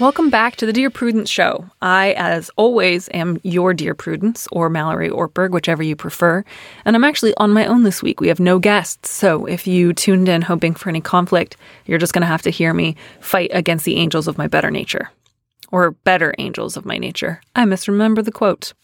Welcome back to the Dear Prudence Show. I, as always, am your Dear Prudence or Mallory Ortberg, whichever you prefer. And I'm actually on my own this week. We have no guests. So if you tuned in hoping for any conflict, you're just going to have to hear me fight against the angels of my better nature. Or better angels of my nature. I misremember the quote.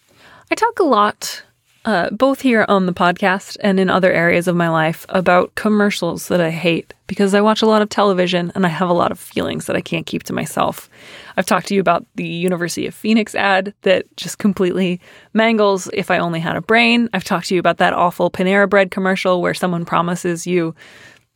I talk a lot uh, both here on the podcast and in other areas of my life about commercials that I hate because I watch a lot of television and I have a lot of feelings that I can't keep to myself. I've talked to you about the University of Phoenix ad that just completely mangles if I only had a brain. I've talked to you about that awful Panera Bread commercial where someone promises you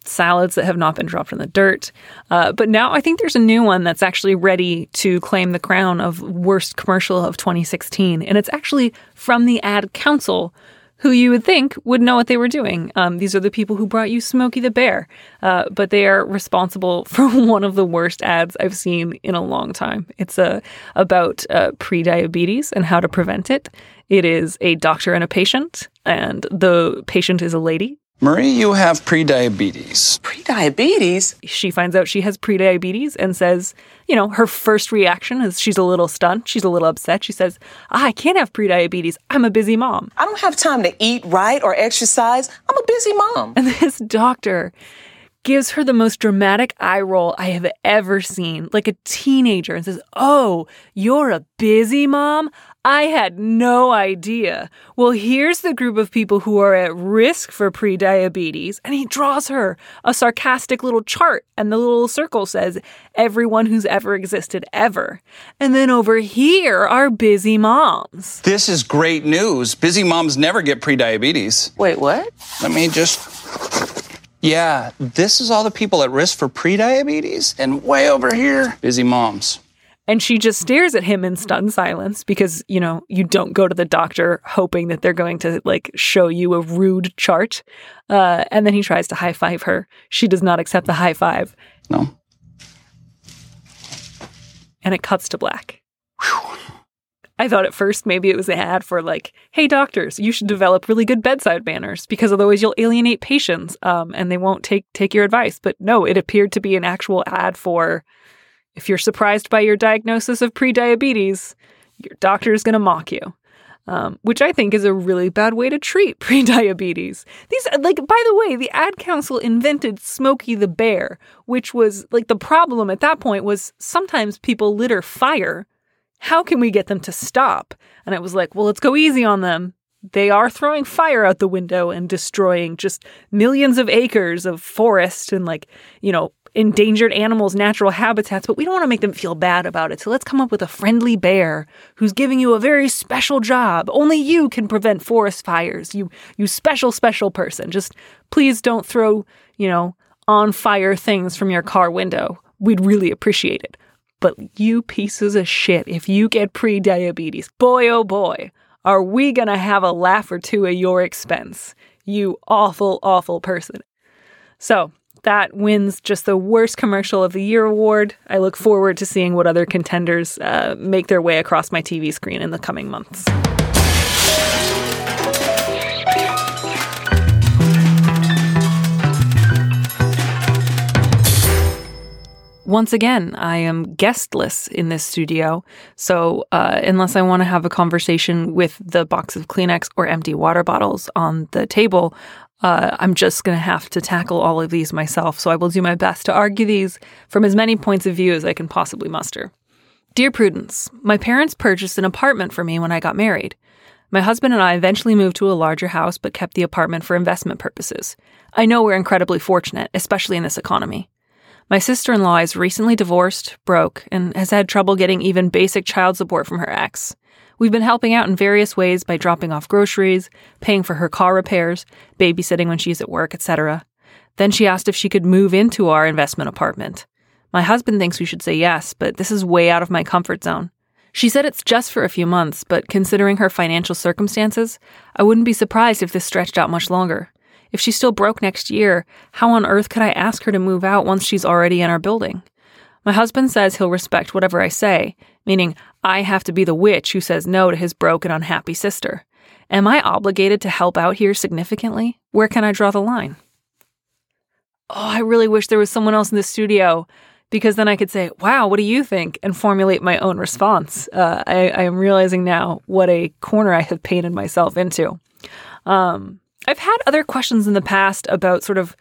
salads that have not been dropped in the dirt. Uh, but now I think there's a new one that's actually ready to claim the crown of worst commercial of 2016. And it's actually from the ad council, who you would think would know what they were doing. Um, these are the people who brought you Smokey the Bear, uh, but they are responsible for one of the worst ads I've seen in a long time. It's uh, about uh, pre-diabetes and how to prevent it. It is a doctor and a patient, and the patient is a lady Marie, you have prediabetes. Prediabetes? She finds out she has prediabetes and says, you know, her first reaction is she's a little stunned. She's a little upset. She says, ah, I can't have prediabetes. I'm a busy mom. I don't have time to eat right or exercise. I'm a busy mom. And this doctor gives her the most dramatic eye roll I have ever seen, like a teenager, and says, Oh, you're a busy mom? I had no idea. Well, here's the group of people who are at risk for prediabetes. And he draws her a sarcastic little chart, and the little circle says, Everyone who's ever existed ever. And then over here are busy moms. This is great news. Busy moms never get prediabetes. Wait, what? Let me just. Yeah, this is all the people at risk for prediabetes. And way over here, busy moms. And she just stares at him in stunned silence because, you know, you don't go to the doctor hoping that they're going to like show you a rude chart. Uh, and then he tries to high five her. She does not accept the high five. No. And it cuts to black. I thought at first maybe it was an ad for like, hey doctors, you should develop really good bedside manners because otherwise you'll alienate patients um, and they won't take take your advice. But no, it appeared to be an actual ad for if you're surprised by your diagnosis of prediabetes, your doctor is going to mock you. Um, which I think is a really bad way to treat prediabetes. These, like, by the way, the ad council invented Smokey the Bear, which was like the problem at that point was sometimes people litter fire how can we get them to stop? And it was like, well, let's go easy on them. They are throwing fire out the window and destroying just millions of acres of forest and, like, you know, endangered animals' natural habitats, but we don't want to make them feel bad about it. So let's come up with a friendly bear who's giving you a very special job. Only you can prevent forest fires. You you special special person. Just please don't throw, you know, on fire things from your car window. We'd really appreciate it. But you pieces of shit, if you get pre diabetes, boy oh boy, are we gonna have a laugh or two at your expense. You awful, awful person. So, that wins just the worst commercial of the year award. I look forward to seeing what other contenders uh, make their way across my TV screen in the coming months. Once again, I am guestless in this studio. So, uh, unless I want to have a conversation with the box of Kleenex or empty water bottles on the table, uh, I'm just going to have to tackle all of these myself. So, I will do my best to argue these from as many points of view as I can possibly muster. Dear Prudence, my parents purchased an apartment for me when I got married. My husband and I eventually moved to a larger house but kept the apartment for investment purposes. I know we're incredibly fortunate, especially in this economy. My sister in law is recently divorced, broke, and has had trouble getting even basic child support from her ex. We've been helping out in various ways by dropping off groceries, paying for her car repairs, babysitting when she's at work, etc. Then she asked if she could move into our investment apartment. My husband thinks we should say yes, but this is way out of my comfort zone. She said it's just for a few months, but considering her financial circumstances, I wouldn't be surprised if this stretched out much longer. If she's still broke next year, how on earth could I ask her to move out once she's already in our building? My husband says he'll respect whatever I say, meaning I have to be the witch who says no to his broke and unhappy sister. Am I obligated to help out here significantly? Where can I draw the line? Oh, I really wish there was someone else in the studio because then I could say, wow, what do you think? and formulate my own response. Uh, I, I, am realizing now what a corner I have painted myself into. Um, I've had other questions in the past about sort of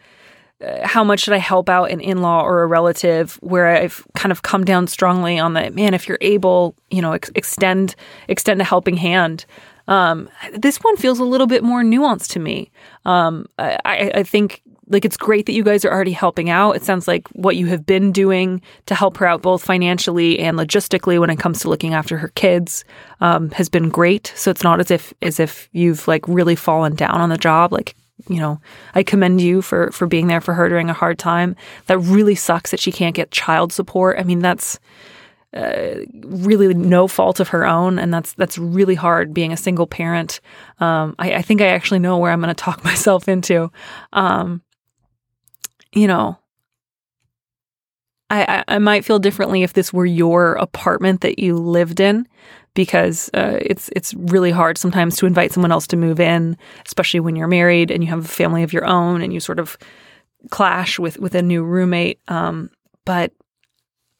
uh, how much should I help out an in law or a relative where I've kind of come down strongly on the man, if you're able, you know, ex- extend extend a helping hand. Um, this one feels a little bit more nuanced to me. Um, I, I think like it's great that you guys are already helping out. It sounds like what you have been doing to help her out both financially and logistically when it comes to looking after her kids um, has been great. So it's not as if as if you've like really fallen down on the job. Like you know, I commend you for for being there for her during a hard time. That really sucks that she can't get child support. I mean, that's uh, really no fault of her own, and that's that's really hard being a single parent. Um, I, I, think I actually know where I'm going to talk myself into. Um, you know, I, I, might feel differently if this were your apartment that you lived in, because uh, it's it's really hard sometimes to invite someone else to move in, especially when you're married and you have a family of your own and you sort of clash with with a new roommate. Um, but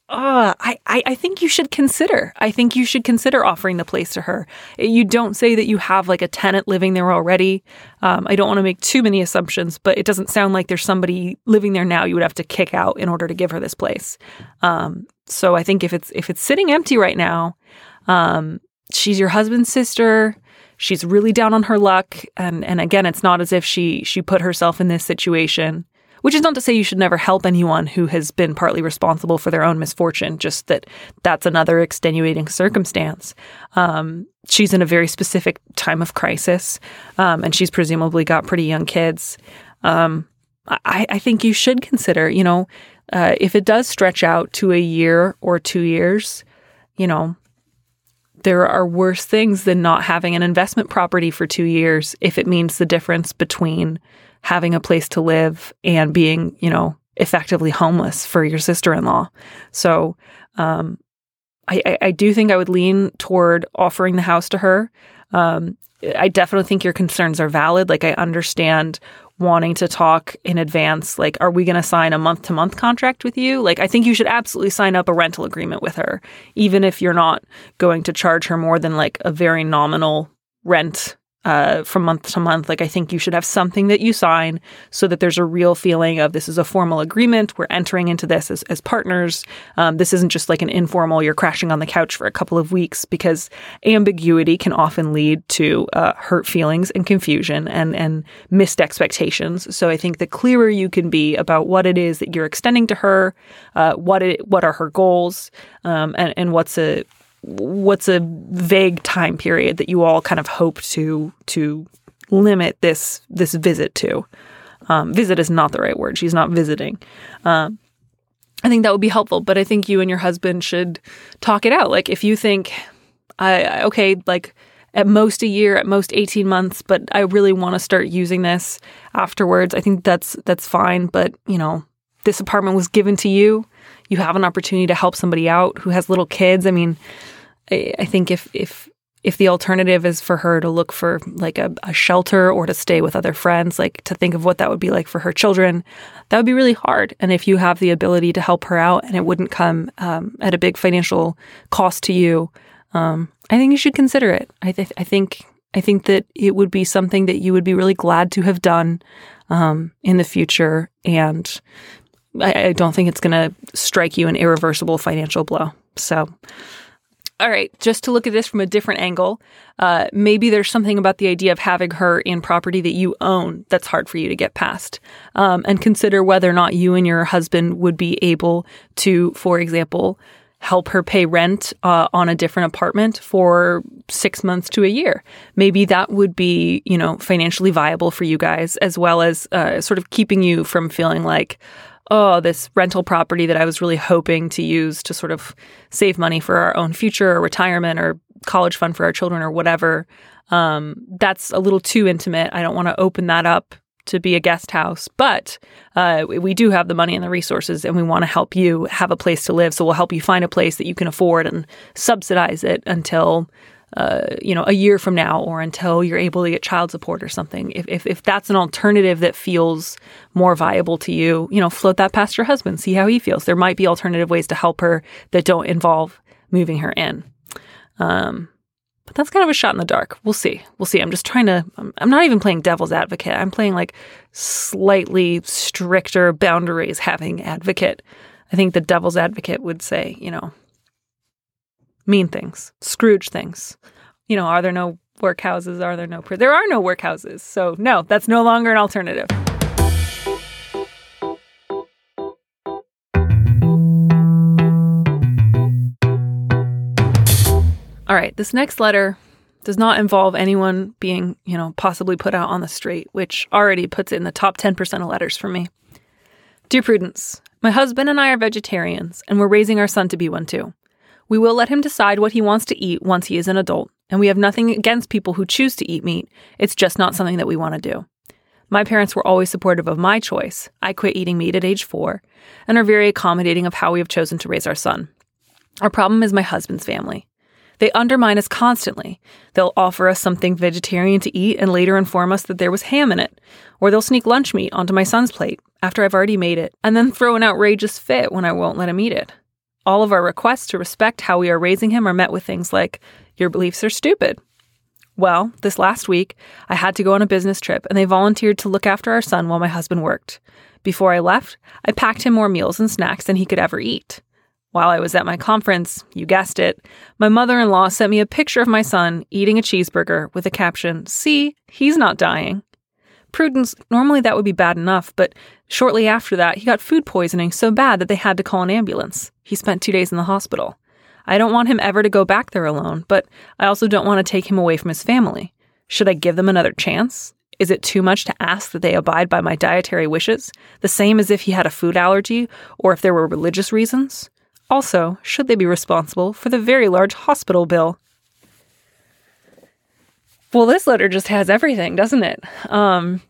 uh, I, I I think you should consider. I think you should consider offering the place to her. You don't say that you have like a tenant living there already. Um, I don't want to make too many assumptions, but it doesn't sound like there's somebody living there now you would have to kick out in order to give her this place. Um, so I think if it's if it's sitting empty right now, um, she's your husband's sister. She's really down on her luck, and and again, it's not as if she she put herself in this situation. Which is not to say you should never help anyone who has been partly responsible for their own misfortune, just that that's another extenuating circumstance. Um, she's in a very specific time of crisis, um, and she's presumably got pretty young kids. Um, I, I, think you should consider, you know, uh, if it does stretch out to a year or two years, you know, there are worse things than not having an investment property for two years if it means the difference between having a place to live and being, you know, effectively homeless for your sister in law. So, um, I, I, do think I would lean toward offering the house to her. Um, I definitely think your concerns are valid. Like, I understand wanting to talk in advance. Like, are we going to sign a month to month contract with you? Like, I think you should absolutely sign up a rental agreement with her, even if you're not going to charge her more than like a very nominal rent uh, from month to month. Like, I think you should have something that you sign so that there's a real feeling of this is a formal agreement. We're entering into this as, as partners. Um, this isn't just like an informal, you're crashing on the couch for a couple of weeks because ambiguity can often lead to uh, hurt feelings and confusion and, and missed expectations. So I think the clearer you can be about what it is that you're extending to her, uh, what it, what are her goals, um, and, and what's a what's a vague time period that you all kind of hope to to limit this this visit to? Um, visit is not the right word. She's not visiting. Um, I think that would be helpful, but I think you and your husband should talk it out. Like if you think, I okay, like at most a year, at most 18 months, but I really want to start using this afterwards. I think that's that's fine, but you know, this apartment was given to you. You have an opportunity to help somebody out who has little kids. I mean, I, I think if if if the alternative is for her to look for like a, a, shelter or to stay with other friends, like to think of what that would be like for her children, that would be really hard. And if you have the ability to help her out and it wouldn't come um, at a big financial cost to you, um, I think you should consider it. I, th- I think I think that it would be something that you would be really glad to have done um, in the future, and I, I don't think it's going to strike you an irreversible financial blow. So all right, just to look at this from a different angle, uh, maybe there's something about the idea of having her in property that you own that's hard for you to get past. Um, and consider whether or not you and your husband would be able to, for example, help her pay rent uh, on a different apartment for six months to a year. Maybe that would be, you know, financially viable for you guys, as well as uh, sort of keeping you from feeling like, oh, this rental property that I was really hoping to use to sort of save money for our own future or retirement or college fund for our children or whatever. Um, that's a little too intimate. I don't want to open that up to be a guest house, but uh, we do have the money and the resources, and we want to help you have a place to live. So we'll help you find a place that you can afford and subsidize it until uh, you know, a year from now or until you're able to get child support or something. If, if, if that's an alternative that feels more viable to you, you know, float that past your husband, see how he feels. There might be alternative ways to help her that don't involve moving her in. Um, but that's kind of a shot in the dark. We'll see. We'll see. I'm just trying to, I'm, I'm not even playing devil's advocate. I'm playing like slightly stricter boundaries having advocate. I think the devil's advocate would say, you know, mean things, Scrooge things. You know, are there no workhouses? Are there no? There are no workhouses. So no, that's no longer an alternative. All right, this next letter does not involve anyone being, you know, possibly put out on the street, which already puts it in the top 10% of letters for me. Dear Prudence, my husband and I are vegetarians, and we're raising our son to be one too. We will let him decide what he wants to eat once he is an adult, and we have nothing against people who choose to eat meat. It's just not something that we want to do. My parents were always supportive of my choice. I quit eating meat at age four and are very accommodating of how we have chosen to raise our son. Our problem is my husband's family. They undermine us constantly. They'll offer us something vegetarian to eat and later inform us that there was ham in it. Or they'll sneak lunch meat onto my son's plate after I've already made it and then throw an outrageous fit when I won't let him eat it. All of our requests to respect how we are raising him are met with things like, Your beliefs are stupid. Well, this last week, I had to go on a business trip and they volunteered to look after our son while my husband worked. Before I left, I packed him more meals and snacks than he could ever eat. While I was at my conference, you guessed it, my mother in law sent me a picture of my son eating a cheeseburger with a caption, See, he's not dying. Prudence, normally that would be bad enough, but shortly after that, he got food poisoning so bad that they had to call an ambulance. He spent two days in the hospital. I don't want him ever to go back there alone, but I also don't want to take him away from his family. Should I give them another chance? Is it too much to ask that they abide by my dietary wishes, the same as if he had a food allergy or if there were religious reasons? Also, should they be responsible for the very large hospital bill? Well, this letter just has everything, doesn't it? Um,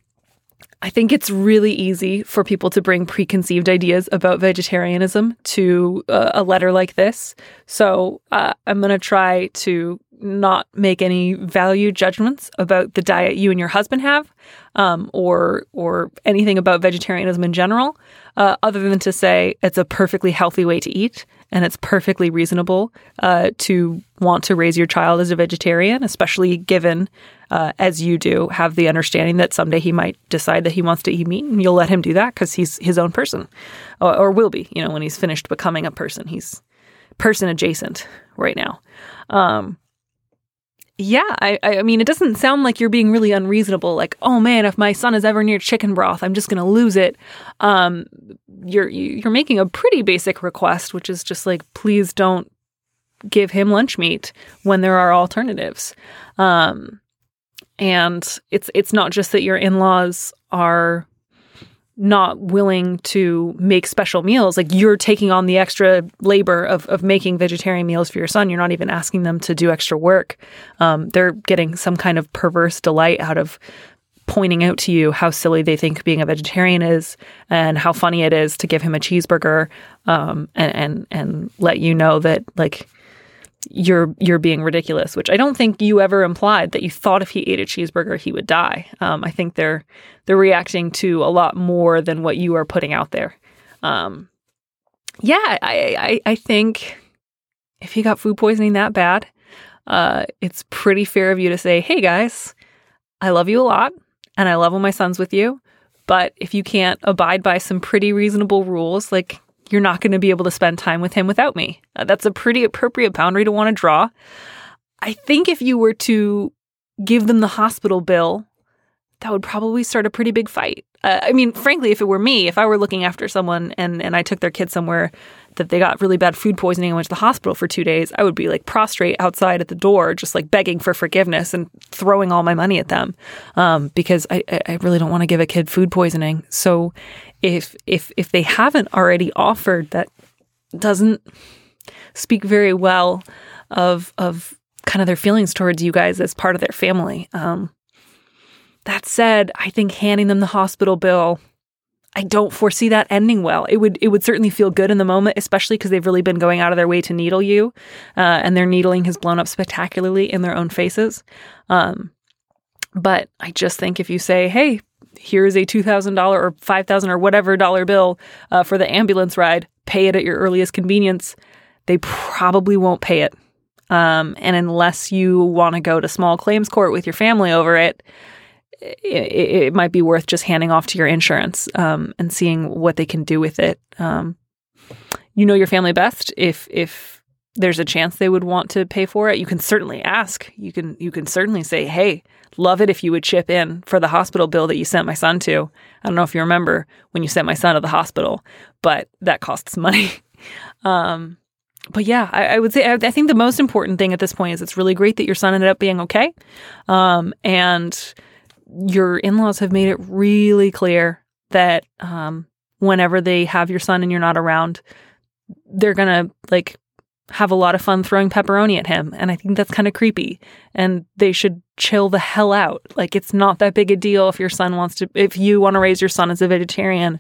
I think it's really easy for people to bring preconceived ideas about vegetarianism to uh, a letter like this. So uh, I'm going to try to not make any value judgments about the diet you and your husband have, um, or or anything about vegetarianism in general, uh, other than to say it's a perfectly healthy way to eat and it's perfectly reasonable uh, to want to raise your child as a vegetarian, especially given, uh, as you do, have the understanding that someday he might decide that he wants to eat meat, and you'll let him do that because he's his own person, or, or, will be. You know, when he's finished becoming a person, he's person adjacent right now. Um, yeah, I, I mean, it doesn't sound like you're being really unreasonable. Like, oh man, if my son is ever near chicken broth, I'm just going to lose it. Um, you're you're making a pretty basic request, which is just like, please don't give him lunch meat when there are alternatives. Um, and it's it's not just that your in-laws are not willing to make special meals like you're taking on the extra labor of, of making vegetarian meals for your son. You're not even asking them to do extra work. Um, they're getting some kind of perverse delight out of pointing out to you how silly they think being a vegetarian is and how funny it is to give him a cheeseburger um, and, and and let you know that like you're you're being ridiculous, which I don't think you ever implied that you thought if he ate a cheeseburger he would die. Um, I think they're they're reacting to a lot more than what you are putting out there. Um, yeah, I, I I think if he got food poisoning that bad, uh, it's pretty fair of you to say, "Hey guys, I love you a lot, and I love when my son's with you." But if you can't abide by some pretty reasonable rules, like you're not going to be able to spend time with him without me. Uh, that's a pretty appropriate boundary to want to draw. I think if you were to give them the hospital bill, that would probably start a pretty big fight. Uh, I mean, frankly, if it were me, if I were looking after someone and, and I took their kid somewhere that they got really bad food poisoning and went to the hospital for two days, I would be like prostrate outside at the door, just like begging for forgiveness and throwing all my money at them um, because I, I really don't want to give a kid food poisoning. So if if if they haven't already offered, that doesn't speak very well of of kind of their feelings towards you guys as part of their family. Um, that said, I think handing them the hospital bill, I don't foresee that ending well. It would it would certainly feel good in the moment, especially because they've really been going out of their way to needle you, uh, and their needling has blown up spectacularly in their own faces. Um, but I just think if you say, "Hey, here is a two thousand dollar or five thousand or whatever dollar bill uh, for the ambulance ride. Pay it at your earliest convenience," they probably won't pay it. Um, and unless you want to go to small claims court with your family over it, it, it might be worth just handing off to your insurance um, and seeing what they can do with it. Um, you know your family best. If if there's a chance they would want to pay for it, you can certainly ask. You can you can certainly say, "Hey, love it if you would chip in for the hospital bill that you sent my son to." I don't know if you remember when you sent my son to the hospital, but that costs money. um, but yeah, I, I would say I, I, think the most important thing at this point is it's really great that your son ended up being okay, um, and your in-laws have made it really clear that um, whenever they have your son and you're not around, they're gonna like have a lot of fun throwing pepperoni at him, and I think that's kind of creepy. And they should chill the hell out. Like it's not that big a deal if your son wants to, if you want to raise your son as a vegetarian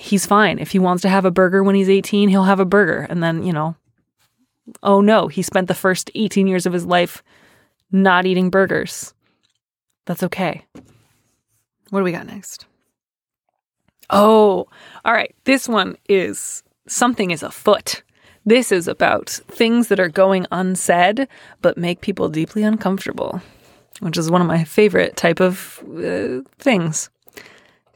he's fine. If he wants to have a burger when he's 18, he'll have a burger. And then, you know, oh no, he spent the first 18 years of his life not eating burgers. That's okay. What do we got next? Oh, all right. This one is something is afoot. This is about things that are going unsaid but make people deeply uncomfortable, which is one of my favorite type of uh, things.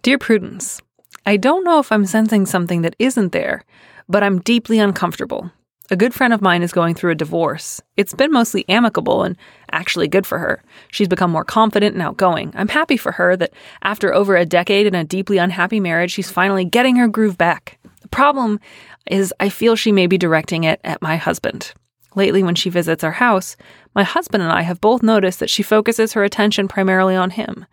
Dear Prudence, I don't know if I'm sensing something that isn't there, but I'm deeply uncomfortable. A good friend of mine is going through a divorce. It's been mostly amicable and actually good for her. She's become more confident and outgoing. I'm happy for her that after over a decade in a deeply unhappy marriage, she's finally getting her groove back. The problem is, I feel she may be directing it at my husband. Lately, when she visits our house, my husband and I have both noticed that she focuses her attention primarily on him.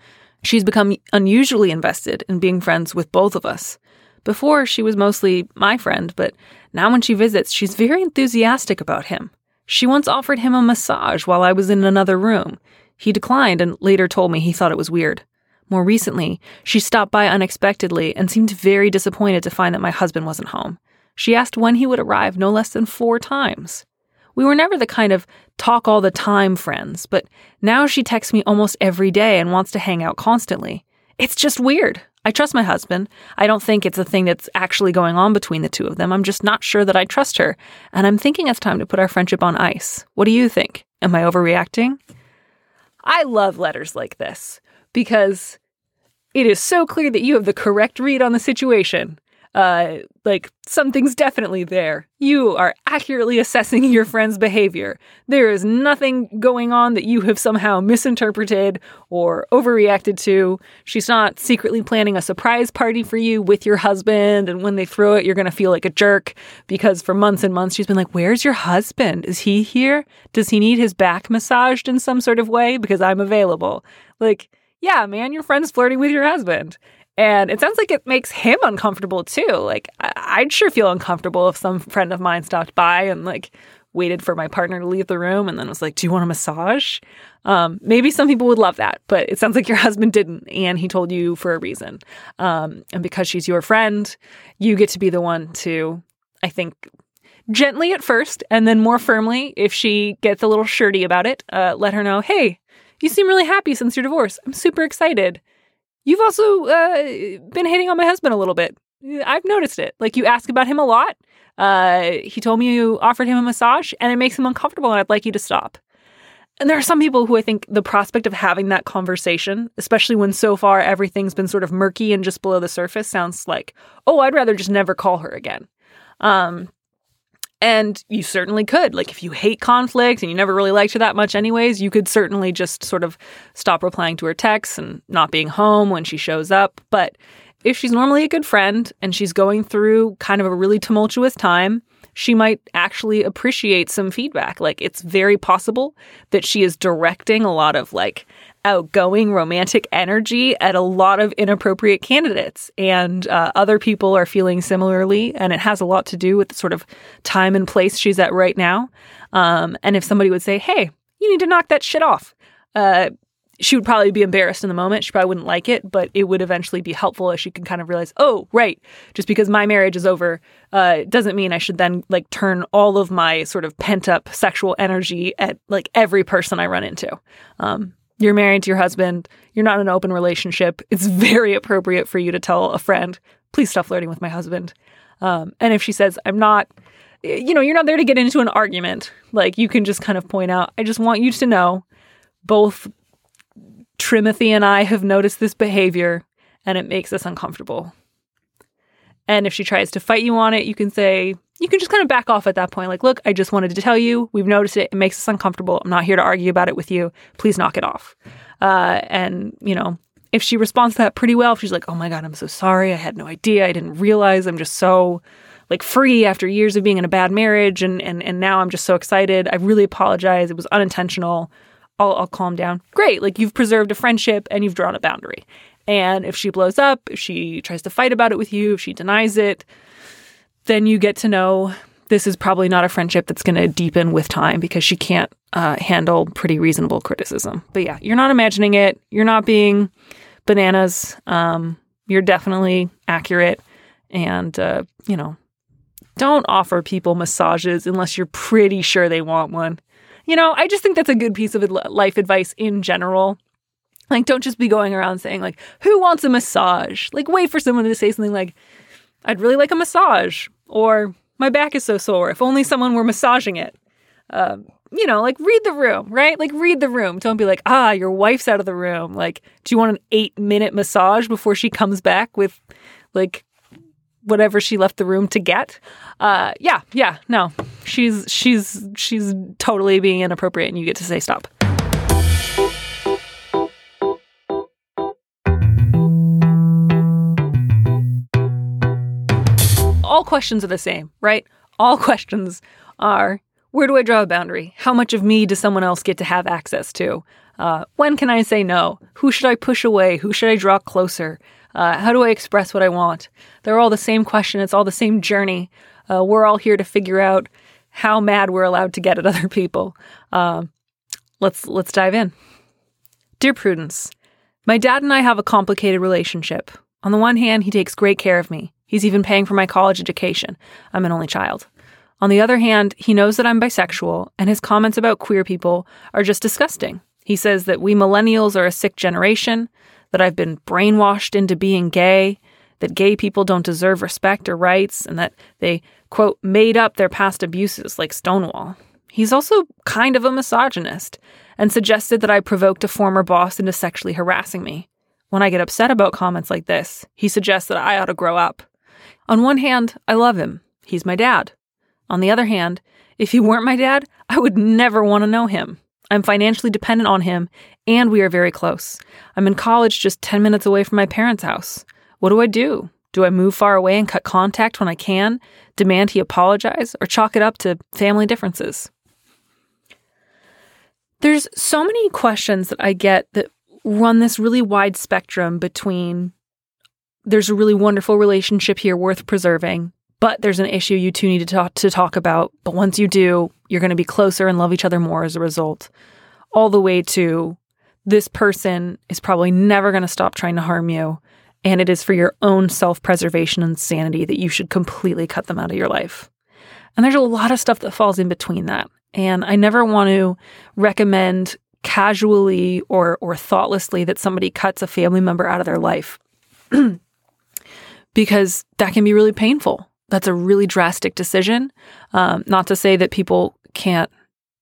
She's become unusually invested in being friends with both of us. Before, she was mostly my friend, but now when she visits, she's very enthusiastic about him. She once offered him a massage while I was in another room. He declined and later told me he thought it was weird. More recently, she stopped by unexpectedly and seemed very disappointed to find that my husband wasn't home. She asked when he would arrive no less than four times. We were never the kind of talk all the time friends, but now she texts me almost every day and wants to hang out constantly. It's just weird. I trust my husband. I don't think it's a thing that's actually going on between the two of them. I'm just not sure that I trust her. And I'm thinking it's time to put our friendship on ice. What do you think? Am I overreacting? I love letters like this because it is so clear that you have the correct read on the situation uh, like something's definitely there. You are accurately assessing your friend's behavior. There is nothing going on that you have somehow misinterpreted or overreacted to. She's not secretly planning a surprise party for you with your husband, and when they throw it, you're going to feel like a jerk because for months and months she's been like, Where's your husband? Is he here? Does he need his back massaged in some sort of way? Because I'm available. Like, yeah, man, your friend's flirting with your husband. And it sounds like it makes him uncomfortable too. Like, I- would sure feel uncomfortable if some friend of mine stopped by and like waited for my partner to leave the room and then was like, Do you want a massage? Um, maybe some people would love that, but it sounds like your husband didn't. And he told you for a reason. Um, and because she's your friend, you get to be the one to, I think, gently at first and then more firmly if she gets a little shirty about it, uh, let her know, Hey, you seem really happy since your divorce. I'm super excited. You've also uh, been hitting on my husband a little bit. I've noticed it. Like you ask about him a lot. Uh, he told me you offered him a massage and it makes him uncomfortable and I'd like you to stop. And there are some people who I think the prospect of having that conversation, especially when so far everything's been sort of murky and just below the surface, sounds like, oh, I'd rather just never call her again. Um, And you certainly could. Like, if you hate conflict and you never really liked her that much, anyways, you could certainly just sort of stop replying to her texts and not being home when she shows up. But if she's normally a good friend and she's going through kind of a really tumultuous time, she might actually appreciate some feedback. Like, it's very possible that she is directing a lot of like outgoing romantic energy at a lot of inappropriate candidates. And uh, other people are feeling similarly. And it has a lot to do with the sort of time and place she's at right now. Um, and if somebody would say, hey, you need to knock that shit off, uh, she would probably be embarrassed in the moment. She probably wouldn't like it, but it would eventually be helpful as she can kind of realize, oh, right, just because my marriage is over uh, doesn't mean I should then like turn all of my sort of pent up sexual energy at like every person I run into. Um, you're married to your husband, you're not in an open relationship. It's very appropriate for you to tell a friend, please stop flirting with my husband. Um, and if she says, I'm not, you know, you're not there to get into an argument. Like you can just kind of point out, I just want you to know both Trimothy and I have noticed this behavior and it makes us uncomfortable. And if she tries to fight you on it, you can say, you can just kind of back off at that point. Like, look, I just wanted to tell you, we've noticed it. It makes us uncomfortable. I'm not here to argue about it with you. Please knock it off. Uh, and, you know, if she responds to that pretty well, if she's like, oh my God, I'm so sorry. I had no idea. I didn't realize. I'm just so like free after years of being in a bad marriage. And, and, and now I'm just so excited. I really apologize. It was unintentional. I'll, I'll calm down. Great. Like you've preserved a friendship and you've drawn a boundary. And if she blows up, if she tries to fight about it with you, if she denies it, then you get to know this is probably not a friendship that's going to deepen with time because she can't uh, handle pretty reasonable criticism. But yeah, you're not imagining it. You're not being bananas. Um, you're definitely accurate. And, uh, you know, don't offer people massages unless you're pretty sure they want one. You know, I just think that's a good piece of life advice in general. Like, don't just be going around saying, like, who wants a massage? Like, wait for someone to say something like, I'd really like a massage, or my back is so sore. If only someone were massaging it. Um, you know, like read the room, right? Like read the room. Don't be like, ah, your wife's out of the room. Like, do you want an eight minute massage before she comes back with like whatever she left the room to get? Uh, yeah, yeah, no, she's she's she's totally being inappropriate, and you get to say stop. all questions are the same, right? All questions are where do I draw a boundary? How much of me does someone else get to have access to? Uh, when can I say no? Who should I push away? Who should I draw closer? Uh, how do I express what I want? They're all the same question. It's all the same journey. Uh, we're all here to figure out how mad we're allowed to get at other people. Uh, let's let's dive in. Dear Prudence, my dad and I have a complicated relationship. On the one hand, he takes great care of me. He's even paying for my college education. I'm an only child. On the other hand, he knows that I'm bisexual, and his comments about queer people are just disgusting. He says that we millennials are a sick generation, that I've been brainwashed into being gay, that gay people don't deserve respect or rights, and that they, quote, made up their past abuses like Stonewall. He's also kind of a misogynist and suggested that I provoked a former boss into sexually harassing me. When I get upset about comments like this, he suggests that I ought to grow up. On one hand, I love him. He's my dad. On the other hand, if he weren't my dad, I would never want to know him. I'm financially dependent on him, and we are very close. I'm in college just 10 minutes away from my parents' house. What do I do? Do I move far away and cut contact when I can, demand he apologize, or chalk it up to family differences? There's so many questions that I get that run this really wide spectrum between there's a really wonderful relationship here worth preserving, but there's an issue you two need to talk to talk about. But once you do, you're going to be closer and love each other more as a result. All the way to this person is probably never going to stop trying to harm you. And it is for your own self preservation and sanity that you should completely cut them out of your life. And there's a lot of stuff that falls in between that. And I never want to recommend casually or, or thoughtlessly that somebody cuts a family member out of their life. because that can be really painful. That's a really drastic decision. Um, not to say that people can't,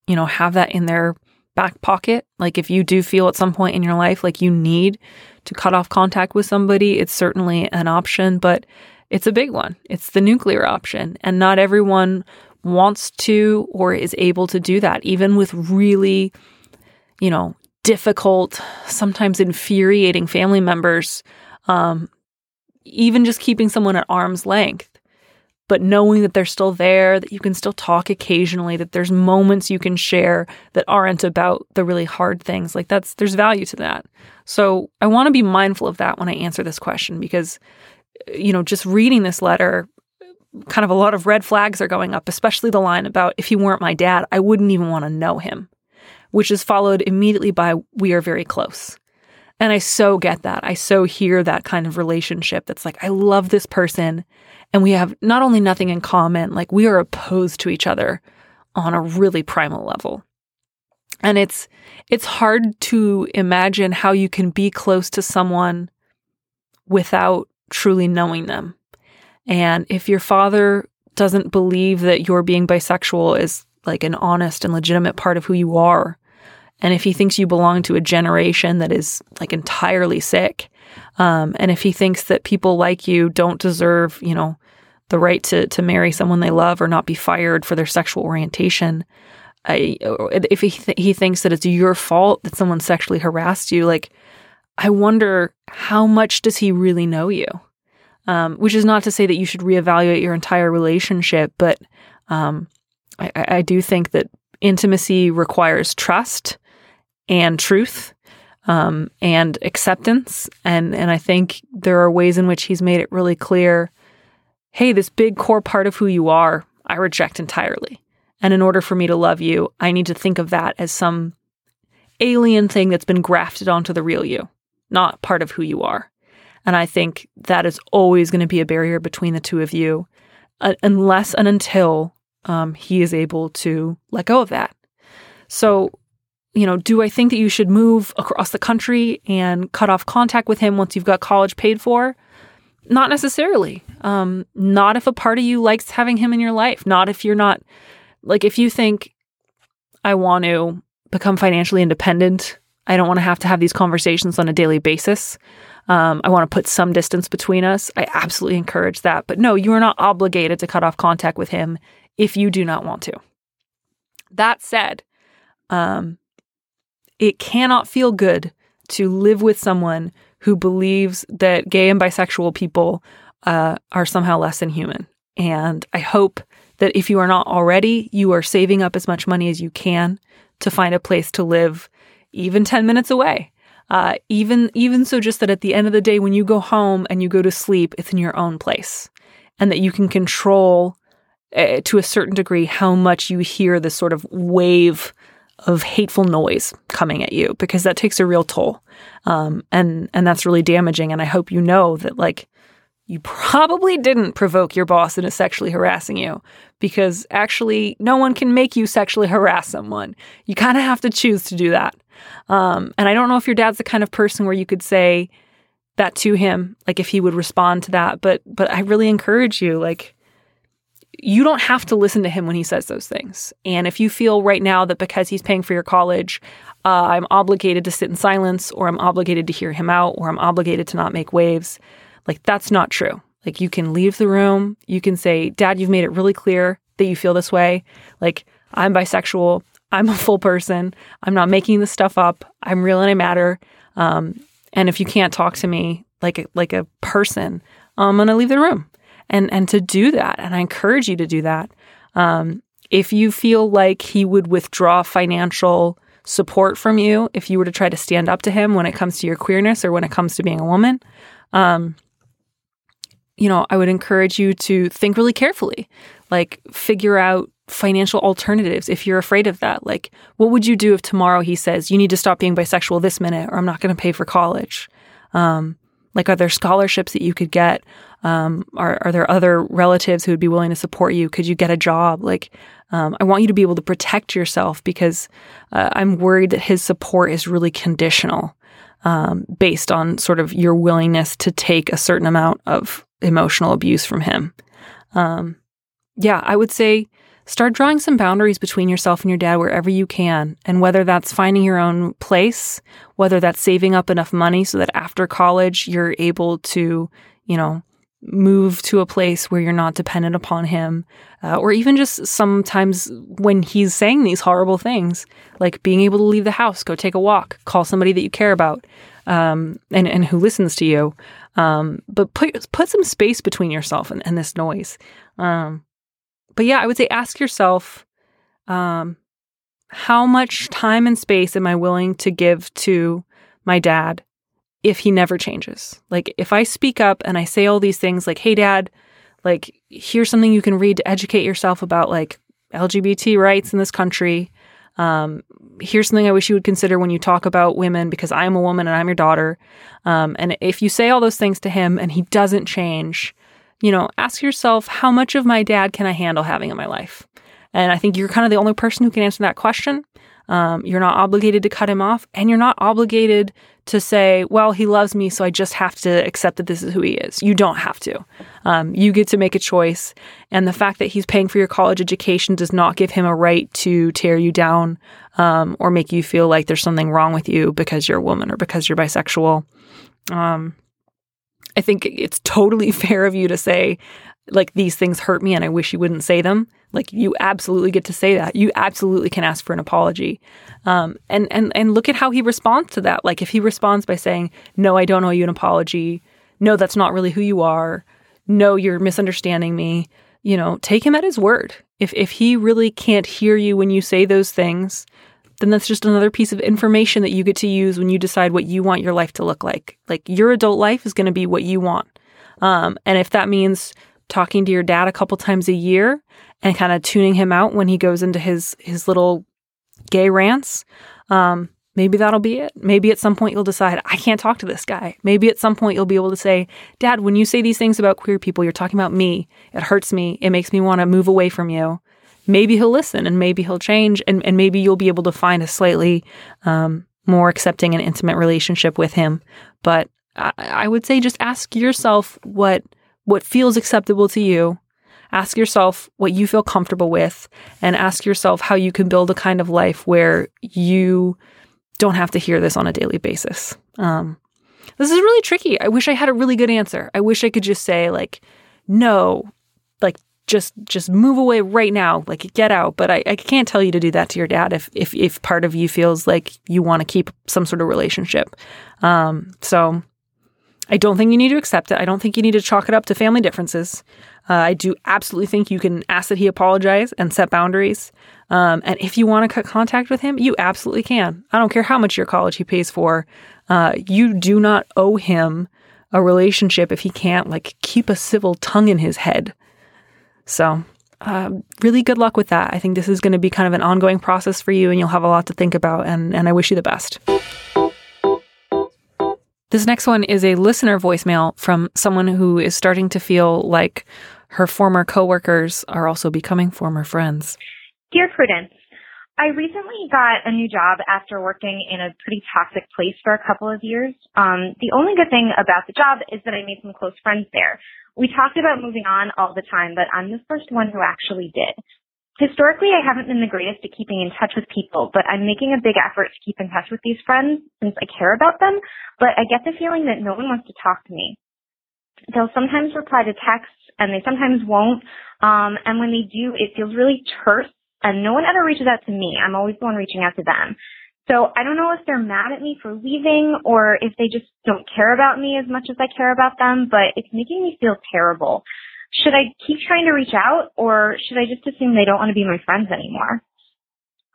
you know, have that in their back pocket. Like if you do feel at some point in your life like you need to cut off contact with somebody, it's certainly an option, but it's a big one. It's the nuclear option. And not everyone wants to or is able to do that, even with really, you know, difficult, sometimes infuriating family members, um, even just keeping someone at arm's length. But knowing that they're still there, that you can still talk occasionally, that there's moments you can share that aren't about the really hard things. Like that's, there's value to that. So I want to be mindful of that when I answer this question because, uh, you know, just reading this letter, kind of a lot of red flags are going up, especially the line about if he weren't my dad, I wouldn't even want to know him, which is followed immediately by we are very close. And I so get that. I so hear that kind of relationship that's like, I love this person. And we have not only nothing in common, like we are opposed to each other on a really primal level. And it's it's hard to imagine how you can be close to someone without truly knowing them. And if your father doesn't believe that your being bisexual is like an honest and legitimate part of who you are, and if he thinks you belong to a generation that is like entirely sick, um, and if he thinks that people like you don't deserve, you know, the right to to marry someone they love or not be fired for their sexual orientation, I, if he th- he thinks that it's your fault that someone sexually harassed you, like I wonder how much does he really know you? Um, which is not to say that you should reevaluate your entire relationship, but um, I, I do think that intimacy requires trust and truth um, and acceptance, and and I think there are ways in which he's made it really clear. Hey, this big core part of who you are, I reject entirely. And in order for me to love you, I need to think of that as some alien thing that's been grafted onto the real you, not part of who you are. And I think that is always going to be a barrier between the two of you, uh, unless and until um, he is able to let go of that. So, you know, do I think that you should move across the country and cut off contact with him once you've got college paid for? Not necessarily. Um, not if a part of you likes having him in your life. Not if you're not like if you think I want to become financially independent, I don't want to have to have these conversations on a daily basis. Um, I want to put some distance between us. I absolutely encourage that. But no, you are not obligated to cut off contact with him if you do not want to. That said, um, it cannot feel good to live with someone who believes that gay and bisexual people uh, are somehow less than human. And I hope that if you are not already, you are saving up as much money as you can to find a place to live, even 10 minutes away. Uh, even even so, just that at the end of the day, when you go home and you go to sleep, it's in your own place, and that you can control uh, to a certain degree how much you hear this sort of wave of hateful noise coming at you, because that takes a real toll, um, and and that's really damaging. And I hope you know that like you probably didn't provoke your boss into sexually harassing you because actually no one can make you sexually harass someone. You kind of have to choose to do that. Um, and I don't know if your dad's the kind of person where you could say that to him, like if he would respond to that. But but I really encourage you, like you don't have to listen to him when he says those things. And if you feel right now that because he's paying for your college, uh, I'm obligated to sit in silence, or I'm obligated to hear him out, or I'm obligated to not make waves like, that's not true. Like, you can leave the room. You can say, Dad, you've made it really clear that you feel this way. Like, I'm bisexual. I'm a full person. I'm not making this stuff up. I'm real and I matter. Um, and if you can't talk to me like a, like a person, I'm gonna leave the room. And and to do that, and I encourage you to do that. Um, if you feel like he would withdraw financial support from you, if you were to try to stand up to him when it comes to your queerness or when it comes to being a woman, um, you know, I would encourage you to think really carefully, like figure out financial alternatives if you're afraid of that. Like, what would you do if tomorrow he says, you need to stop being bisexual this minute or I'm not going to pay for college? Um, like, are there scholarships that you could get? Um, are, are there other relatives who would be willing to support you? Could you get a job? Like, um, I want you to be able to protect yourself because uh, I'm worried that his support is really conditional um, based on sort of your willingness to take a certain amount of emotional abuse from him. Um, yeah, I would say start drawing some boundaries between yourself and your dad wherever you can. And whether that's finding your own place, whether that's saving up enough money so that after college you're able to, you know, move to a place where you're not dependent upon him, uh, or even just sometimes when he's saying these horrible things, like being able to leave the house, go take a walk, call somebody that you care about, um, and and who listens to you. Um, but put put some space between yourself and, and this noise. Um, but yeah, I would say ask yourself, um, how much time and space am I willing to give to my dad if he never changes? Like, if I speak up and I say all these things like, hey, dad, like, here's something you can read to educate yourself about like LGBT rights in this country. Um, here's something I wish you would consider when you talk about women because I'm a woman and I'm your daughter. Um, and if you say all those things to him and he doesn't change, you know, ask yourself, how much of my dad can I handle having in my life? And I think you're kind of the only person who can answer that question. Um, you're not obligated to cut him off, and you're not obligated to say, well, he loves me, so I just have to accept that this is who he is. You don't have to. Um, you get to make a choice. And the fact that he's paying for your college education does not give him a right to tear you down um, or make you feel like there's something wrong with you because you're a woman or because you're bisexual. Um, I think it's totally fair of you to say, like, these things hurt me and I wish you wouldn't say them. Like, you absolutely get to say that. You absolutely can ask for an apology. Um, and, and, and look at how he responds to that. Like, if he responds by saying, No, I don't owe you an apology. No, that's not really who you are. No, you're misunderstanding me. You know, take him at his word. If, if he really can't hear you when you say those things, then that's just another piece of information that you get to use when you decide what you want your life to look like. Like your adult life is going to be what you want. Um, and if that means talking to your dad a couple times a year and kind of tuning him out when he goes into his his little gay rants, um, maybe that'll be it. Maybe at some point you'll decide I can't talk to this guy. Maybe at some point you'll be able to say, "Dad, when you say these things about queer people, you're talking about me. It hurts me. It makes me want to move away from you." Maybe he'll listen and maybe he'll change and, and maybe you'll be able to find a slightly um, more accepting and intimate relationship with him. But I, I would say just ask yourself what what feels acceptable to you. Ask yourself what you feel comfortable with and ask yourself how you can build a kind of life where you don't have to hear this on a daily basis. Um, this is really tricky. I wish I had a really good answer. I wish I could just say like, no, like just just move away right now. Like get out. But I, I can't tell you to do that to your dad if if, if part of you feels like you want to keep some sort of relationship. Um, so i don't think you need to accept it. I don't think you need to chalk it up to family differences. Uh, i do absolutely think you can ask that he apologize and set boundaries. Um, and if you want to cut contact with him you absolutely can. I don't care how much your college he pays for. Uh, you do not owe him a relationship if he can't like keep a civil tongue in his head so, uh, really good luck with that. I think this is going to be kind of an ongoing process for you, and you'll have a lot to think about. And, and I wish you the best. This next one is a listener voicemail from someone who is starting to feel like her former coworkers are also becoming former friends. Dear Prudence, I recently got a new job after working in a pretty toxic place for a couple of years. Um, the only good thing about the job is that I made some close friends there. We talked about moving on all the time, but I'm the first one who actually did. Historically, I haven't been the greatest at keeping in touch with people, but I'm making a big effort to keep in touch with these friends since I care about them, but I get the feeling that no one wants to talk to me. They'll sometimes reply to texts and they sometimes won't. Um, and when they do, it feels really terse and no one ever reaches out to me. I'm always the one reaching out to them. So I don't know if they're mad at me for leaving or if they just don't care about me as much as I care about them, but it's making me feel terrible. Should I keep trying to reach out or should I just assume they don't want to be my friends anymore?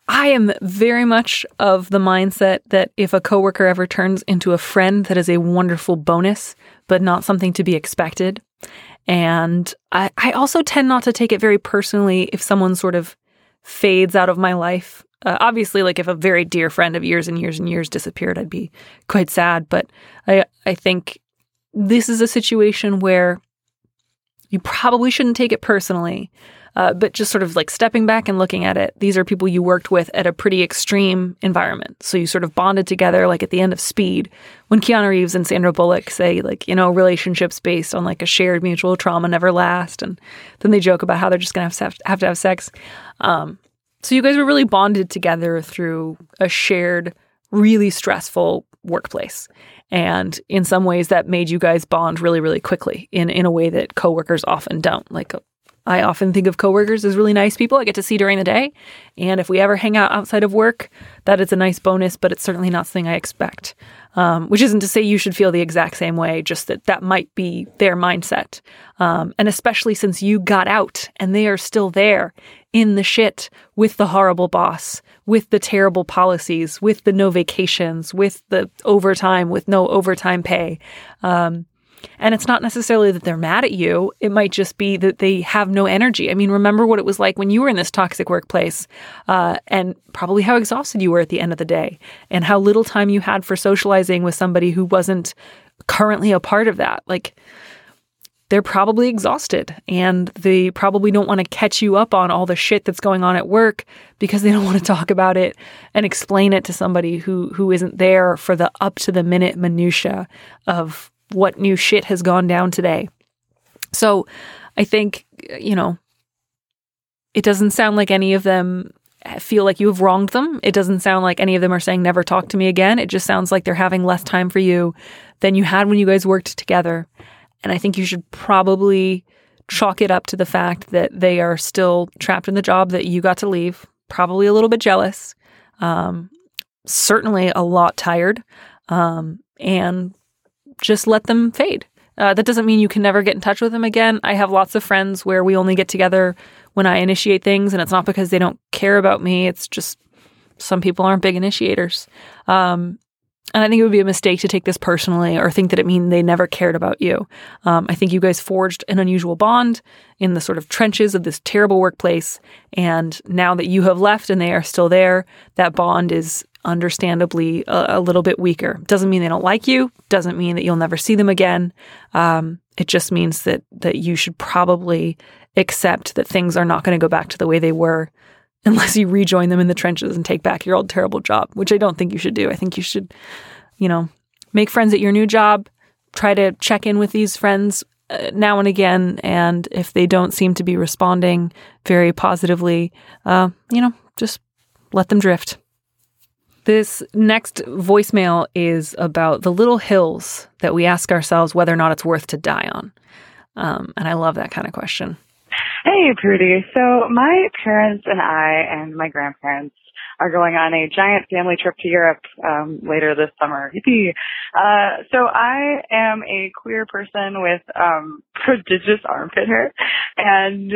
I am very much of the mindset that if a coworker ever turns into a friend, that is a wonderful bonus, but not something to be expected. And I, I also tend not to take it very personally if someone sort of fades out of my life uh, obviously, like if a very dear friend of years and years and years disappeared, I'd be quite sad. But I, I think this is a situation where you probably shouldn't take it personally. Uh, but just sort of like stepping back and looking at it, these are people you worked with at a pretty extreme environment. So you sort of bonded together, like at the end of Speed, when Keanu Reeves and Sandra Bullock say, like, you know, relationships based on like a shared mutual trauma never last. And then they joke about how they're just going to have, have to have sex. Um, so you guys were really bonded together through a shared, really stressful workplace. And in some ways that made you guys bond really, really quickly in, in a way that coworkers often don't. Like I often think of coworkers as really nice people I get to see during the day. And if we ever hang out outside of work, that is a nice bonus, but it's certainly not something I expect. Um, which isn't to say you should feel the exact same way, just that that might be their mindset. Um, and especially since you got out and they are still there in the shit with the horrible boss, with the terrible policies, with the no vacations, with the overtime, with no overtime pay. Um, and it's not necessarily that they're mad at you. It might just be that they have no energy. I mean, remember what it was like when you were in this toxic workplace, uh, and probably how exhausted you were at the end of the day, and how little time you had for socializing with somebody who wasn't currently a part of that. Like, they're probably exhausted and they probably don't want to catch you up on all the shit that's going on at work because they don't want to talk about it and explain it to somebody who who isn't there for the up to the minute minutia of what new shit has gone down today. So I think, you know, it doesn't sound like any of them feel like you have wronged them. It doesn't sound like any of them are saying, never talk to me again. It just sounds like they're having less time for you than you had when you guys worked together. And I think you should probably chalk it up to the fact that they are still trapped in the job that you got to leave, probably a little bit jealous, um, certainly a lot tired, um, and just let them fade. Uh, that doesn't mean you can never get in touch with them again. I have lots of friends where we only get together when I initiate things, and it's not because they don't care about me. It's just some people aren't big initiators. Um, and I think it would be a mistake to take this personally or think that it means they never cared about you. Um, I think you guys forged an unusual bond in the sort of trenches of this terrible workplace. And now that you have left and they are still there, that bond is understandably a, a, little bit weaker. Doesn't mean they don't like you. Doesn't mean that you'll never see them again. Um, it just means that that you should probably accept that things are not going to go back to the way they were unless you rejoin them in the trenches and take back your old terrible job, which I don't think you should do. I think you should, you know, make friends at your new job. Try to check in with these friends uh, now and again, and if they don't seem to be responding very positively, uh, you know, just let them drift. This next voicemail is about the little hills that we ask ourselves whether or not it's worth to die on. Um, and I love that kind of question. Hey, Prudie. So my parents and I and my grandparents are going on a giant family trip to Europe um, later this summer. Uh, so I am a queer person with um, prodigious armpit hair, and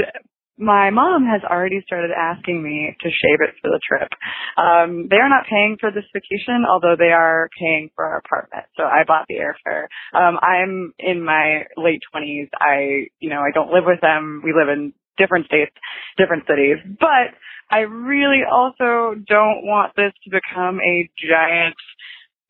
my mom has already started asking me to shave it for the trip. Um, they are not paying for this vacation, although they are paying for our apartment. So I bought the airfare. Um, I'm in my late twenties. I, you know, I don't live with them. We live in different states, different cities, but I really also don't want this to become a giant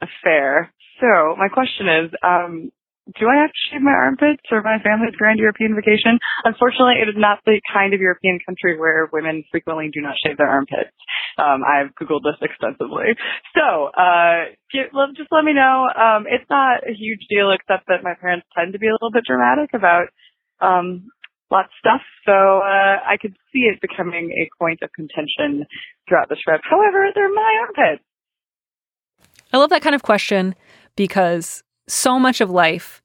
affair. So my question is, um, do I have to shave my armpits for my family's grand European vacation? Unfortunately, it is not the kind of European country where women frequently do not shave their armpits. Um, I've Googled this extensively. So, uh, get, just let me know. Um, it's not a huge deal except that my parents tend to be a little bit dramatic about, um, lots of stuff. So, uh, I could see it becoming a point of contention throughout the trip. However, they're my armpits. I love that kind of question because so much of life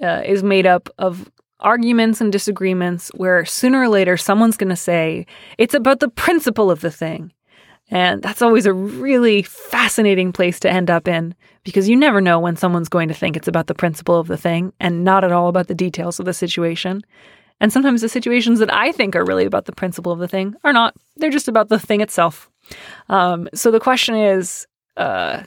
uh, is made up of arguments and disagreements where sooner or later someone's going to say, it's about the principle of the thing. And that's always a really fascinating place to end up in because you never know when someone's going to think it's about the principle of the thing and not at all about the details of the situation. And sometimes the situations that I think are really about the principle of the thing are not. They're just about the thing itself. Um, so the question is uh,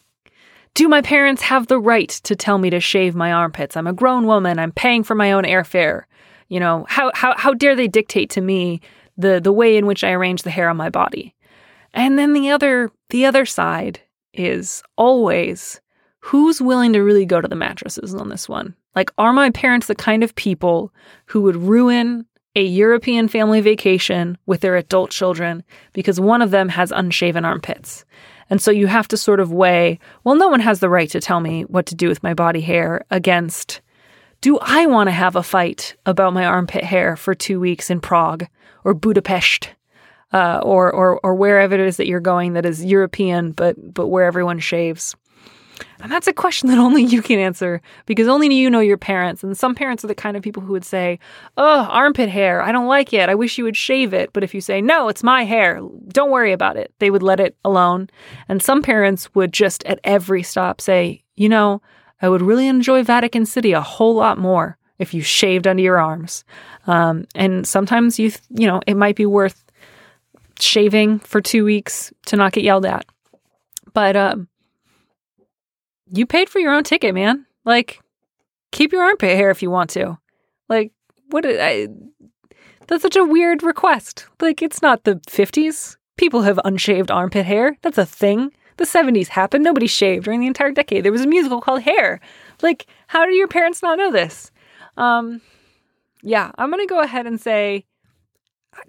do my parents have the right to tell me to shave my armpits? I'm a grown woman. I'm paying for my own airfare. You know, how, how, how dare they dictate to me the, the way in which I arrange the hair on my body? And then the other, the other side is always who's willing to really go to the mattresses on this one? Like, are my parents the kind of people who would ruin a European family vacation with their adult children because one of them has unshaven armpits? And so you have to sort of weigh well, no one has the right to tell me what to do with my body hair against do I want to have a fight about my armpit hair for two weeks in Prague or Budapest? Uh, or, or or wherever it is that you're going that is European, but but where everyone shaves. And that's a question that only you can answer because only you know your parents. And some parents are the kind of people who would say, Oh, armpit hair. I don't like it. I wish you would shave it. But if you say, No, it's my hair, don't worry about it, they would let it alone. And some parents would just at every stop say, You know, I would really enjoy Vatican City a whole lot more if you shaved under your arms. Um, and sometimes you, th- you know, it might be worth shaving for two weeks to not get yelled at. But um, you paid for your own ticket, man. Like, keep your armpit hair if you want to. Like, what? I, that's such a weird request. Like, it's not the 50s. People have unshaved armpit hair. That's a thing. The 70s happened. Nobody shaved during the entire decade. There was a musical called Hair. Like, how do your parents not know this? Um, yeah, I'm going to go ahead and say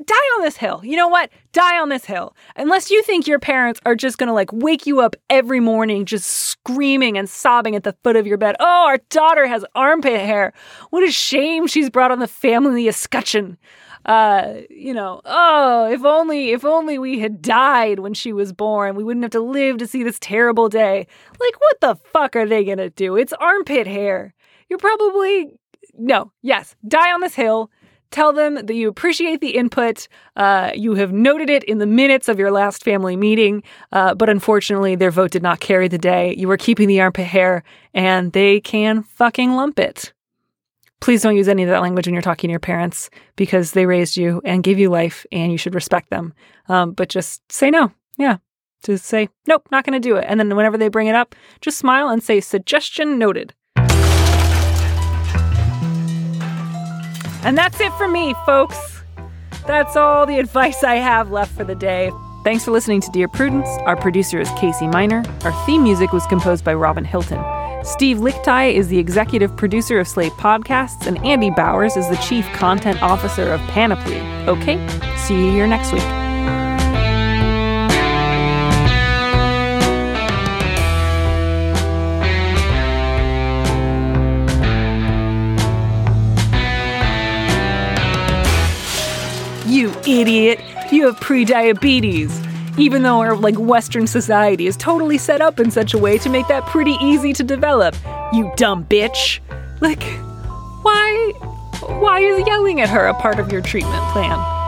die on this hill. You know what? Die on this hill. Unless you think your parents are just going to like wake you up every morning just screaming and sobbing at the foot of your bed. Oh, our daughter has armpit hair. What a shame she's brought on the family escutcheon. Uh, you know, oh, if only if only we had died when she was born, we wouldn't have to live to see this terrible day. Like what the fuck are they going to do? It's armpit hair. You're probably no, yes, die on this hill Tell them that you appreciate the input. Uh, you have noted it in the minutes of your last family meeting, uh, but unfortunately, their vote did not carry the day. You were keeping the armpit hair, and they can fucking lump it. Please don't use any of that language when you're talking to your parents because they raised you and gave you life, and you should respect them. Um, but just say no. Yeah. Just say, nope, not going to do it. And then whenever they bring it up, just smile and say, suggestion noted. And that's it for me, folks. That's all the advice I have left for the day. Thanks for listening to Dear Prudence. Our producer is Casey Miner. Our theme music was composed by Robin Hilton. Steve Lickteig is the executive producer of Slate Podcasts, and Andy Bowers is the chief content officer of Panoply. Okay, see you here next week. Idiot! You have pre-diabetes. Even though our like Western society is totally set up in such a way to make that pretty easy to develop. You dumb bitch! Like, why? Why is yelling at her a part of your treatment plan?